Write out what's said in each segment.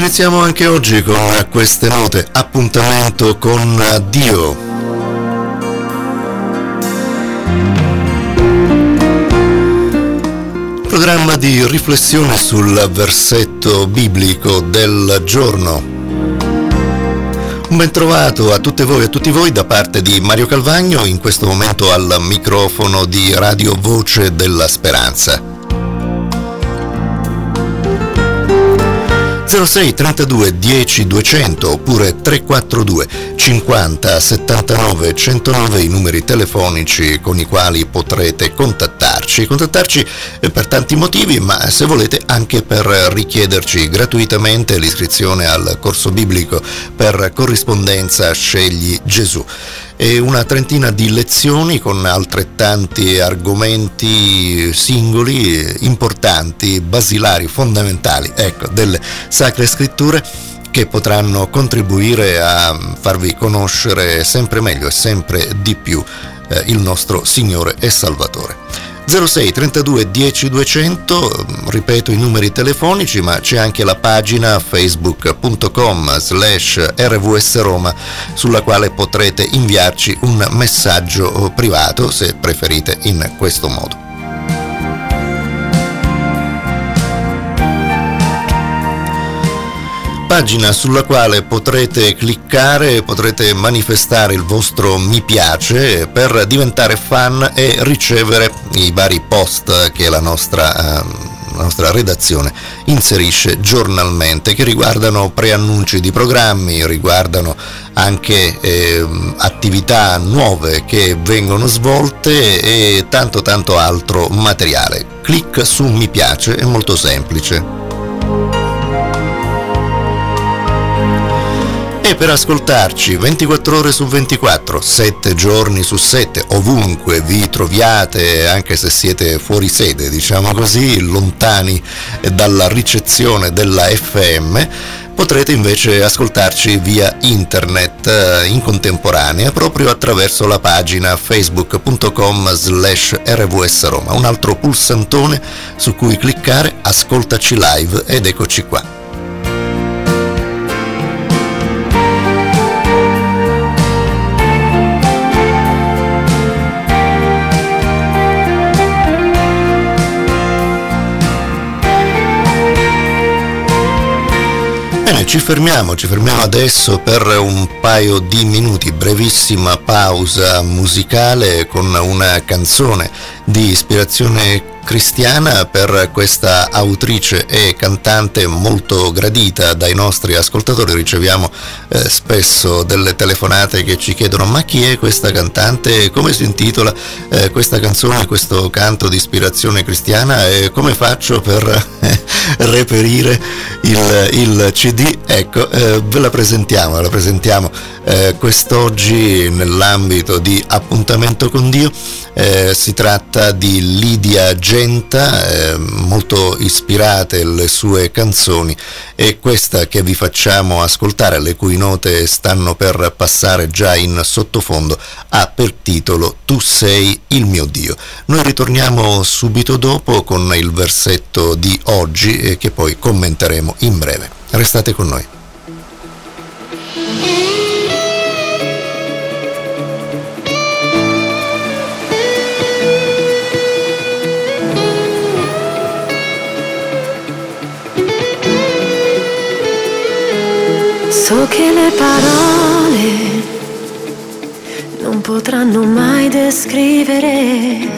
iniziamo anche oggi con queste note. Appuntamento con Dio. Programma di riflessione sul versetto biblico del giorno. Un ben trovato a tutte voi e a tutti voi da parte di Mario Calvagno, in questo momento al microfono di Radio Voce della Speranza. 06 32 10 200 oppure 342 50 79 109 i numeri telefonici con i quali potrete contattarci. Contattarci eh, per tanti motivi, ma se volete anche per richiederci gratuitamente l'iscrizione al corso biblico per corrispondenza Scegli Gesù una trentina di lezioni con altrettanti argomenti singoli, importanti, basilari, fondamentali, ecco, delle sacre scritture che potranno contribuire a farvi conoscere sempre meglio e sempre di più eh, il nostro Signore e Salvatore. 06 32 10 200, ripeto i numeri telefonici, ma c'è anche la pagina facebook.com slash rvs Roma sulla quale potrete inviarci un messaggio privato se preferite in questo modo. Pagina sulla quale potrete cliccare, potrete manifestare il vostro mi piace per diventare fan e ricevere i vari post che la nostra, uh, la nostra redazione inserisce giornalmente che riguardano preannunci di programmi, riguardano anche eh, attività nuove che vengono svolte e tanto tanto altro materiale. Clic su mi piace, è molto semplice. Per ascoltarci 24 ore su 24, 7 giorni su 7, ovunque vi troviate, anche se siete fuori sede, diciamo così, lontani dalla ricezione della FM, potrete invece ascoltarci via internet eh, in contemporanea proprio attraverso la pagina facebook.com slash rvs Roma, un altro pulsantone su cui cliccare, ascoltaci live ed eccoci qua. Ci fermiamo, ci fermiamo adesso per un paio di minuti, brevissima pausa musicale con una canzone di ispirazione cristiana per questa autrice e cantante molto gradita dai nostri ascoltatori. Riceviamo eh, spesso delle telefonate che ci chiedono ma chi è questa cantante, come si intitola eh, questa canzone, questo canto di ispirazione cristiana e come faccio per eh, reperire il, il, CD. Ecco, eh, ve la presentiamo, la presentiamo eh, quest'oggi nell'ambito di appuntamento con Dio eh, si tratta di Lidia Genta, eh, molto ispirate le sue canzoni e questa che vi facciamo ascoltare, le cui note stanno per passare già in sottofondo, ha per titolo Tu sei il mio Dio. Noi ritorniamo subito dopo con il versetto di oggi eh, che poi commenteremo in breve. Restate con noi. So che le parole non potranno mai descrivere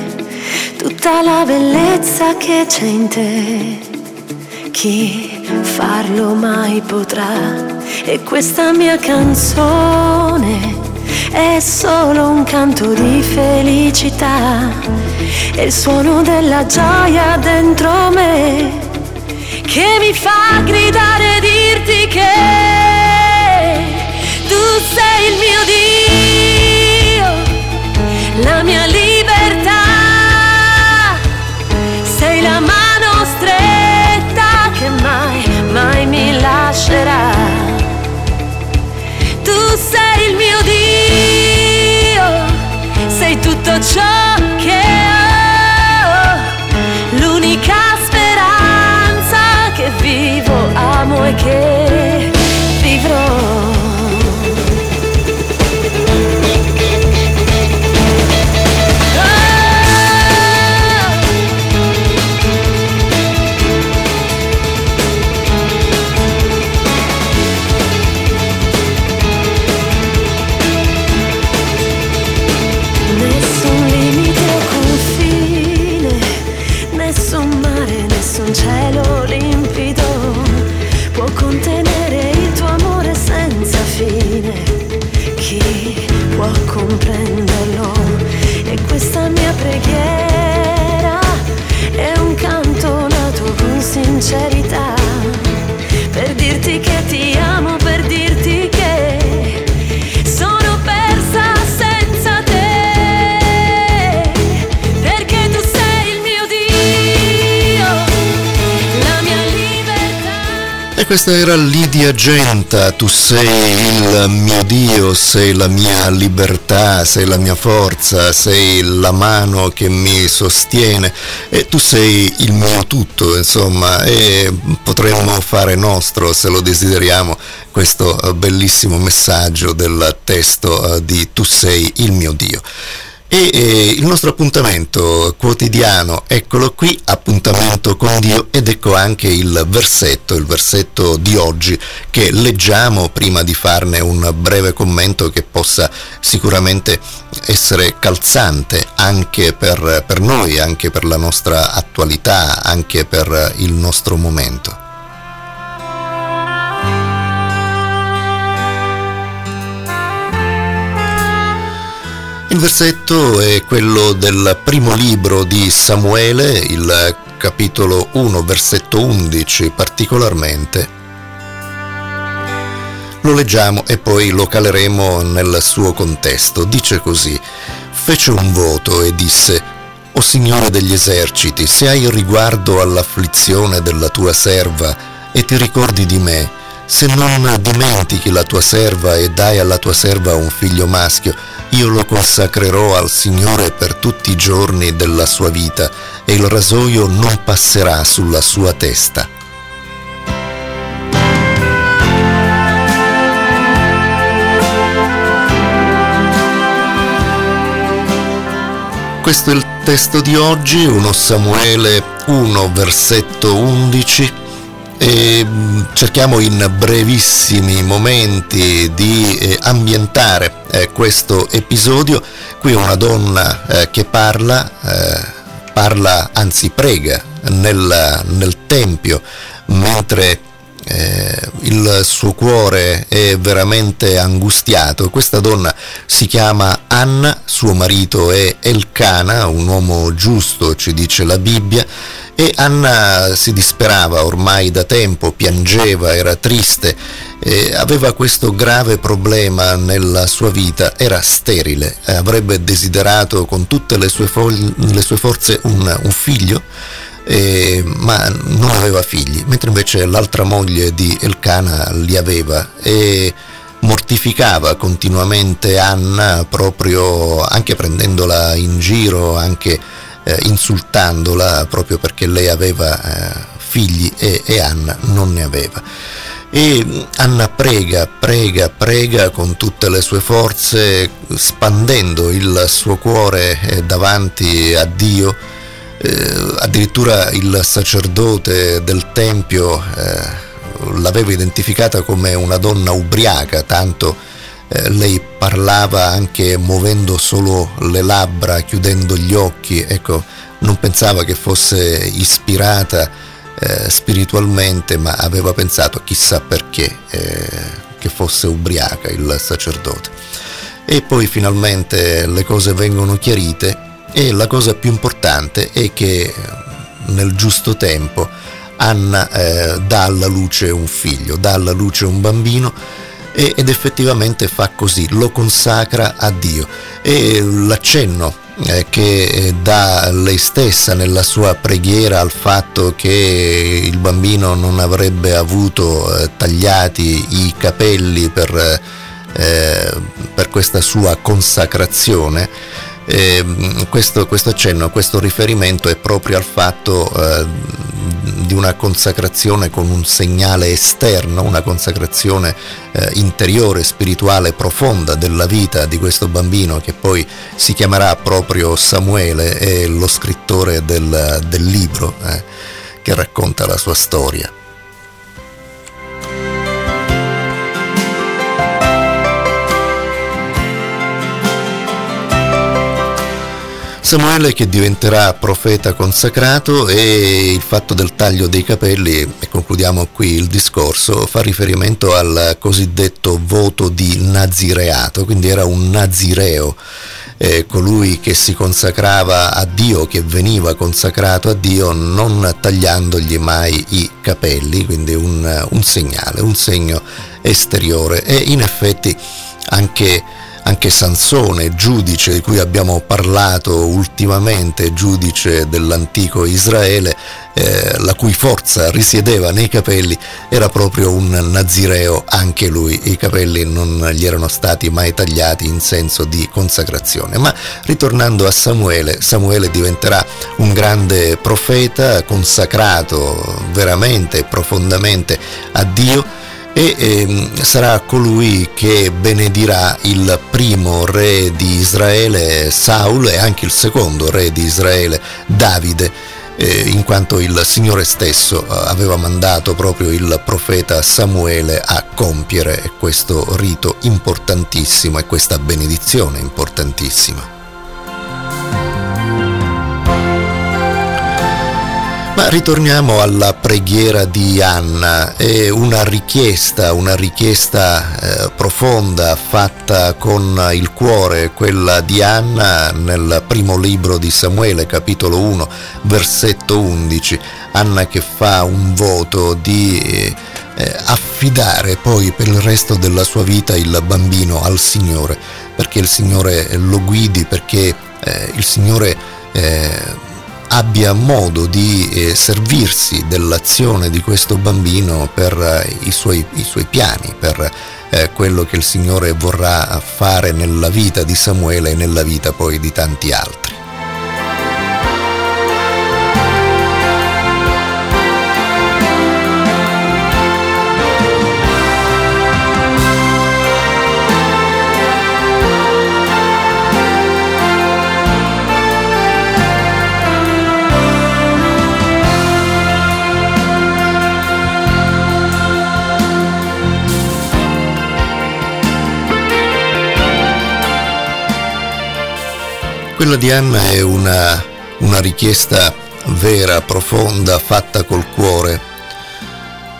tutta la bellezza che c'è in te. Chi farlo mai potrà? E questa mia canzone è solo un canto di felicità. È il suono della gioia dentro me che mi fa gridare e dirti che sei questa era Lidia Genta, tu sei il mio Dio, sei la mia libertà, sei la mia forza, sei la mano che mi sostiene e tu sei il mio tutto, insomma, e potremmo fare nostro, se lo desideriamo, questo eh, bellissimo messaggio del testo eh, di Tu sei il mio Dio. E eh, il nostro appuntamento quotidiano, eccolo qui, appuntamento con Dio ed ecco anche il versetto, il versetto di oggi che leggiamo prima di farne un breve commento che possa sicuramente essere calzante anche per, per noi, anche per la nostra attualità, anche per il nostro momento. Il versetto è quello del primo libro di Samuele, il capitolo 1, versetto 11 particolarmente. Lo leggiamo e poi lo caleremo nel suo contesto. Dice così, fece un voto e disse, O Signore degli eserciti, se hai riguardo all'afflizione della tua serva e ti ricordi di me, se non dimentichi la tua serva e dai alla tua serva un figlio maschio, io lo consacrerò al Signore per tutti i giorni della sua vita e il rasoio non passerà sulla sua testa. Questo è il testo di oggi, 1 Samuele 1 versetto 11 e mm, cerchiamo in brevissimi momenti di eh, ambientare eh, questo episodio. Qui una donna eh, che parla, parla, anzi prega nel, nel tempio mentre eh, il suo cuore è veramente angustiato. Questa donna si chiama Anna, suo marito è Elcana, un uomo giusto, ci dice la Bibbia, e Anna si disperava ormai da tempo, piangeva, era triste, aveva questo grave problema nella sua vita, era sterile, avrebbe desiderato con tutte le sue, fo- le sue forze un, un figlio, eh, ma non aveva figli, mentre invece l'altra moglie di Elcana li aveva e mortificava continuamente Anna proprio anche prendendola in giro, anche eh, insultandola proprio perché lei aveva eh, figli e, e Anna non ne aveva. E Anna prega, prega, prega con tutte le sue forze, spandendo il suo cuore eh, davanti a Dio. Eh, addirittura il sacerdote del Tempio eh, l'aveva identificata come una donna ubriaca, tanto eh, lei parlava anche muovendo solo le labbra, chiudendo gli occhi, ecco, non pensava che fosse ispirata eh, spiritualmente, ma aveva pensato chissà perché eh, che fosse ubriaca il sacerdote. E poi finalmente le cose vengono chiarite e la cosa più importante è che nel giusto tempo Anna eh, dà alla luce un figlio, dà alla luce un bambino ed effettivamente fa così, lo consacra a Dio. E l'accenno eh, che dà lei stessa nella sua preghiera al fatto che il bambino non avrebbe avuto eh, tagliati i capelli per, eh, per questa sua consacrazione, eh, questo, questo, accenno, questo riferimento è proprio al fatto eh, di una consacrazione con un segnale esterno, una consacrazione eh, interiore, spirituale, profonda della vita di questo bambino che poi si chiamerà proprio Samuele, è lo scrittore del, del libro eh, che racconta la sua storia. Samuele che diventerà profeta consacrato e il fatto del taglio dei capelli, e concludiamo qui il discorso, fa riferimento al cosiddetto voto di nazireato, quindi era un nazireo, eh, colui che si consacrava a Dio, che veniva consacrato a Dio non tagliandogli mai i capelli, quindi un, un segnale, un segno esteriore. E in effetti anche anche Sansone, giudice di cui abbiamo parlato ultimamente, giudice dell'antico Israele, eh, la cui forza risiedeva nei capelli, era proprio un nazireo anche lui, i capelli non gli erano stati mai tagliati in senso di consacrazione. Ma ritornando a Samuele, Samuele diventerà un grande profeta consacrato veramente e profondamente a Dio e eh, sarà colui che benedirà il primo re di Israele, Saul, e anche il secondo re di Israele, Davide, eh, in quanto il Signore stesso eh, aveva mandato proprio il profeta Samuele a compiere questo rito importantissimo e questa benedizione importantissima. Ma ritorniamo alla preghiera di Anna, è una richiesta, una richiesta eh, profonda fatta con il cuore, quella di Anna nel primo libro di Samuele, capitolo 1, versetto 11. Anna che fa un voto di eh, affidare poi per il resto della sua vita il bambino al Signore, perché il Signore lo guidi, perché eh, il Signore eh, abbia modo di eh, servirsi dell'azione di questo bambino per eh, i, suoi, i, suoi, piani, per eh, quello che il Signore vorrà fare nella vita di Samuele e nella vita poi di tanti altri. Di Anna è una, una richiesta vera, profonda, fatta col cuore.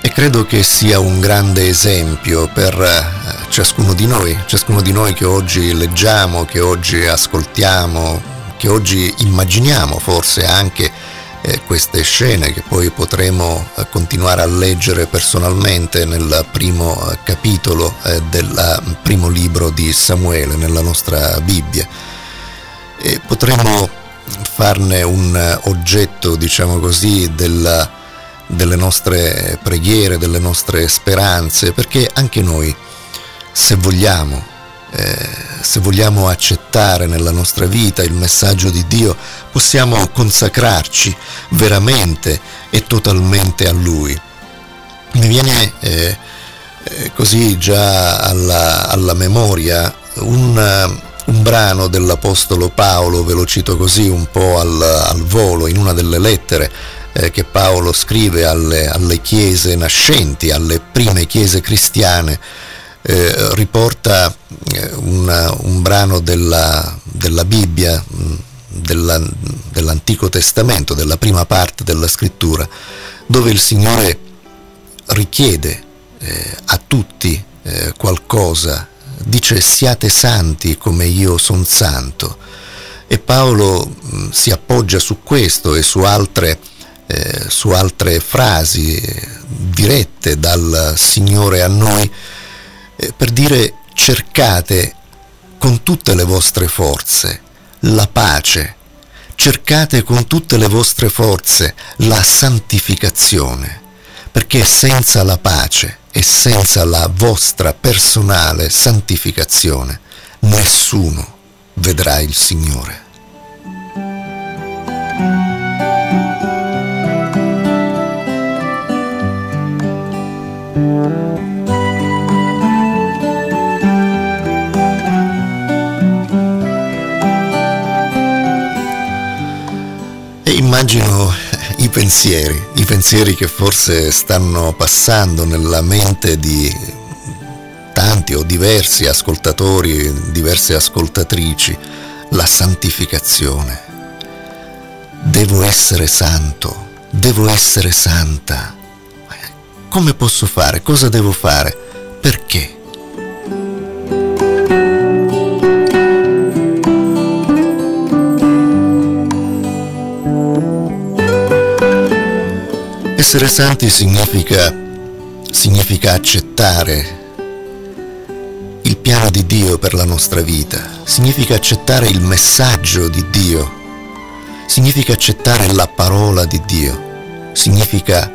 E credo che sia un grande esempio per eh, ciascuno di noi, ciascuno di noi che oggi leggiamo, che oggi ascoltiamo, che oggi immaginiamo forse anche eh, queste scene che poi potremo eh, continuare a leggere personalmente nel primo eh, capitolo eh, del primo libro di Samuele nella nostra Bibbia e potremmo farne un oggetto, diciamo così, della, delle nostre preghiere, delle nostre speranze, perché anche noi, se vogliamo, eh, se vogliamo accettare nella nostra vita il messaggio di Dio, possiamo consacrarci veramente e totalmente a Lui. Mi viene eh, eh, così già alla, alla memoria un un brano dell'Apostolo Paolo, ve lo cito così un po' al, al volo, in una delle lettere eh, che Paolo scrive alle, alle, chiese nascenti, alle prime chiese cristiane, eh, riporta eh, una, un brano della, della Bibbia, della, dell'Antico Testamento, della prima parte della scrittura, dove il Signore richiede eh, a tutti eh, qualcosa dice siate santi come io sono santo. E Paolo mm, si appoggia su questo e su altre, eh, su altre frasi eh, dirette dal Signore a noi eh, per dire cercate con tutte le vostre forze la pace, cercate con tutte le vostre forze la santificazione, perché senza la pace e senza la vostra personale santificazione nessuno vedrà il Signore. E immagino i pensieri, i pensieri che forse stanno passando nella mente di tanti o diversi ascoltatori, diverse ascoltatrici, la santificazione, devo essere santo, devo essere santa. Come posso fare? Cosa devo fare? Perché? Essere santi significa, significa accettare il piano di Dio per la nostra vita, significa accettare il messaggio di Dio, significa accettare la parola di Dio, significa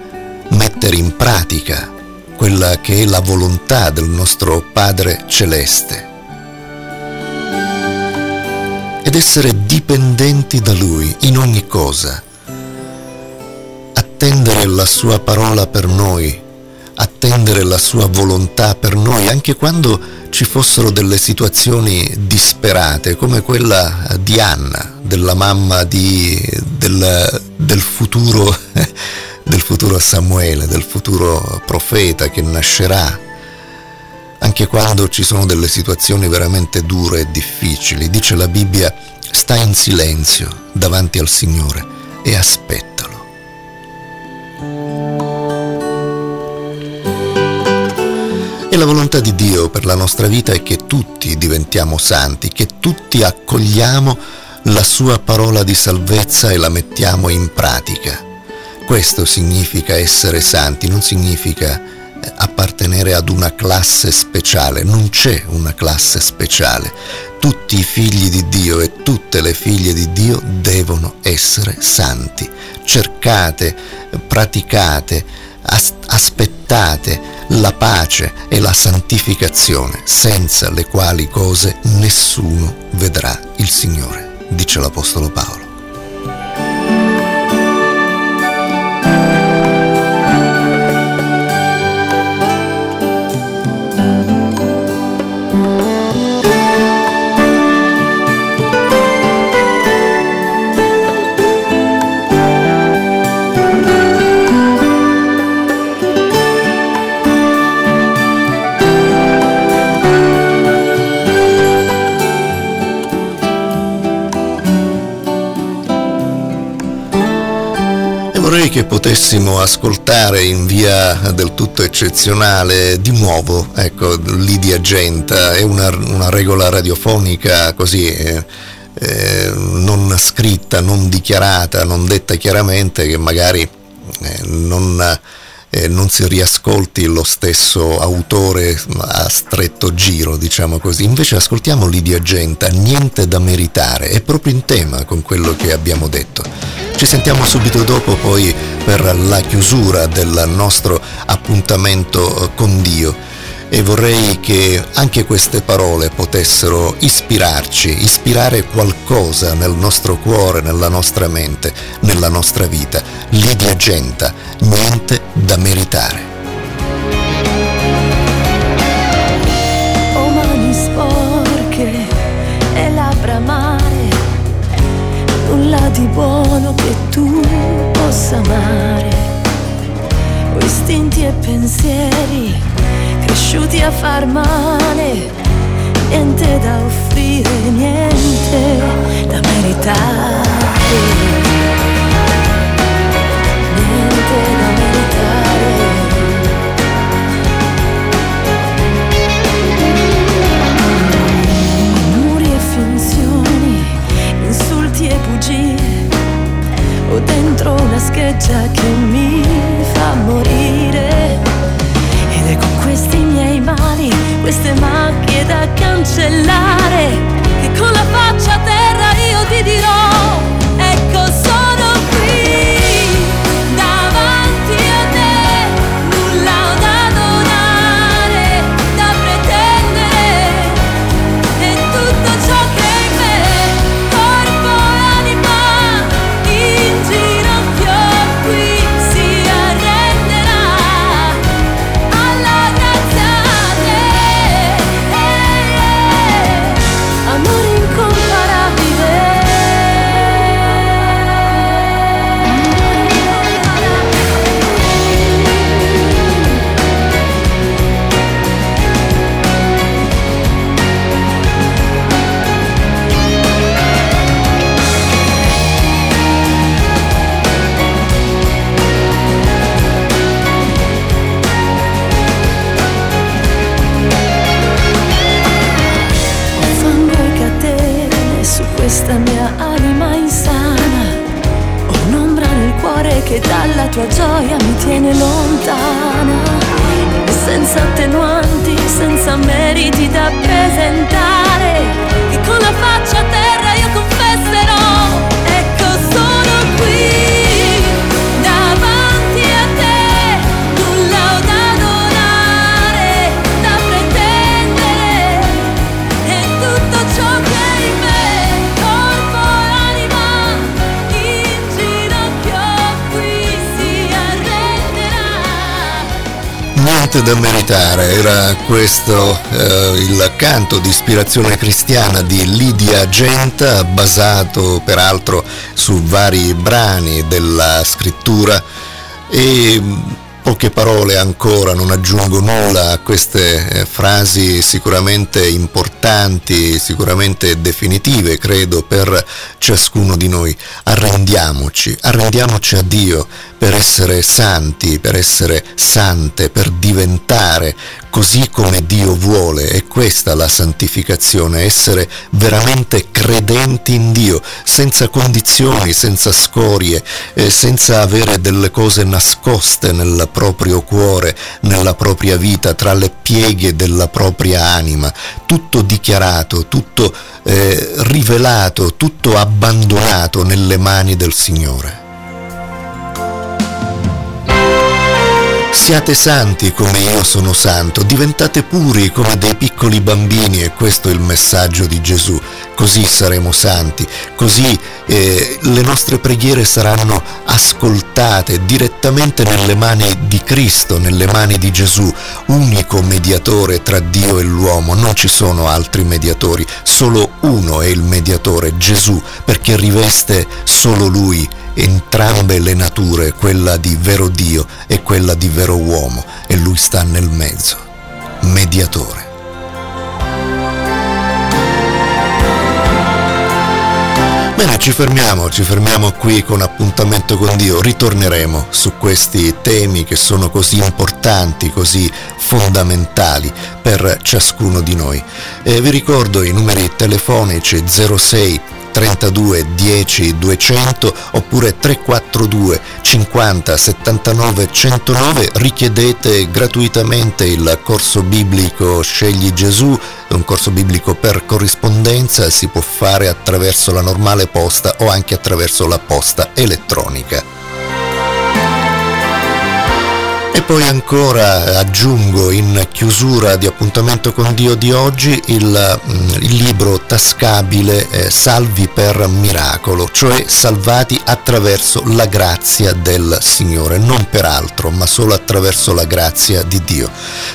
mettere in pratica quella che è la volontà del nostro Padre Celeste. Ed essere dipendenti da Lui in ogni cosa, attendere la Sua parola per noi, attendere la Sua volontà per noi, anche quando ci fossero delle situazioni disperate, come quella di Anna, della mamma di, del, del, futuro, del futuro Samuele, del futuro profeta che nascerà, anche quando ci sono delle situazioni veramente dure e difficili. Dice la Bibbia, sta in silenzio davanti al Signore e aspettalo. Volontà di Dio per la nostra vita è che tutti diventiamo santi, che tutti accogliamo la sua parola di salvezza e la mettiamo in pratica. Questo significa essere santi, non significa eh, appartenere ad una classe speciale, non c'è una classe speciale. Tutti i figli di Dio e tutte le figlie di Dio devono essere santi. Cercate, praticate, aspettate la pace e la santificazione, senza le quali cose nessuno vedrà il Signore, dice l'Apostolo Paolo. Che potessimo ascoltare in via del tutto eccezionale di nuovo, ecco, Lidia Genta, è una, una regola radiofonica così eh, eh, non scritta, non dichiarata, non detta chiaramente, che magari eh, non, eh, non si riascolti lo stesso autore a stretto giro, diciamo così. Invece ascoltiamo Lidia Genta, niente da meritare, è proprio in tema con quello che abbiamo detto. Ci sentiamo subito dopo poi per la chiusura del nostro appuntamento eh, con Dio e vorrei che anche queste parole potessero ispirarci, ispirare qualcosa nel nostro cuore, nella nostra mente, nella nostra vita. Lidia Genta, niente da meritare. Oh mani sporche e labbra mare nulla di buono che tu possa amare. Ho istinti e pensieri cresciuti a far male, niente da offrire, niente da meritare. Dentro una scheggia che mi fa morire. Ed è con questi miei mali, queste macchie da cancellare, che con la faccia a terra io ti dirò. Niente da meritare, era questo eh, il canto di ispirazione cristiana di Lidia Genta, basato peraltro su vari brani della scrittura e Poche parole ancora, non aggiungo nulla a queste eh, frasi sicuramente importanti, sicuramente definitive, credo, per ciascuno di noi. Arrendiamoci, arrendiamoci a Dio per essere santi, per essere sante, per diventare così come Dio vuole. È questa la santificazione, essere veramente credenti in Dio, senza condizioni, senza scorie, eh, senza avere delle cose nascoste nel proprio cuore, nella propria vita, tra le pieghe della propria anima. Tutto dichiarato, tutto eh, rivelato, tutto abbandonato nelle mani del Signore. Siate santi come io sono santo, diventate puri come dei piccoli bambini e questo è il messaggio di Gesù. Così saremo santi, così eh, le nostre preghiere saranno ascoltate direttamente nelle mani di Cristo, nelle mani di Gesù, unico mediatore tra Dio e l'uomo. Non ci sono altri mediatori, solo uno è il mediatore, Gesù, perché riveste solo Lui entrambe le nature, quella di vero Dio e quella di vero uomo, e lui sta nel mezzo, mediatore. Bene, ci fermiamo, ci fermiamo qui con appuntamento con Dio, ritorneremo su questi temi che sono così importanti, così fondamentali per ciascuno di noi. E vi ricordo i numeri telefonici 06 32 10 200 oppure 342 50 79 109 richiedete gratuitamente il corso biblico Scegli Gesù, un corso biblico per corrispondenza, si può fare attraverso la normale posta o anche attraverso la posta elettronica. E poi ancora aggiungo in chiusura di appuntamento con Dio di oggi il, mm, il libro tascabile eh, Salvi per miracolo, cioè salvati attraverso la grazia del Signore, non per altro, ma solo attraverso la grazia di Dio.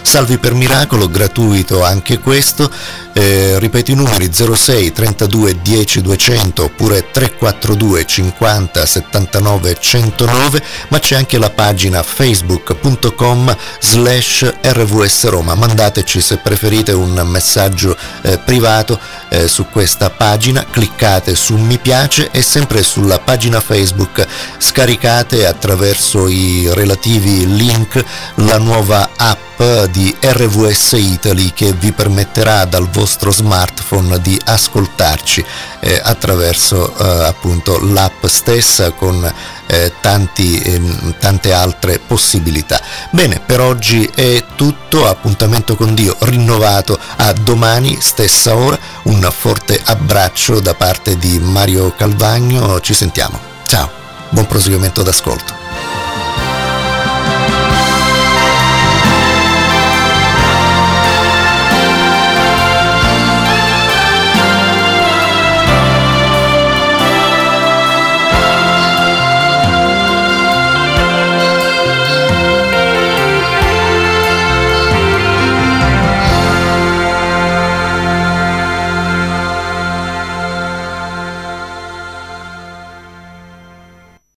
Salvi per miracolo, gratuito anche questo, eh, ripeto i numeri 06 32 10 200 oppure 342 50 79 109, ma c'è anche la pagina facebook.com slash rvs Roma. Mandateci se preferite un messaggio eh, privato eh, su questa pagina, cliccate su mi piace e sempre sulla pagina Facebook scaricate attraverso i relativi link la nuova app di RVS Italy che vi permetterà dal vostro smartphone di ascoltarci eh, attraverso eh, appunto l'app stessa con eh, tanti, ehm, tante altre possibilità. Bene, per oggi è tutto, appuntamento con Dio rinnovato a domani stessa ora, un forte abbraccio da parte di Mario Calvagno, ci sentiamo. Ciao, buon proseguimento d'ascolto.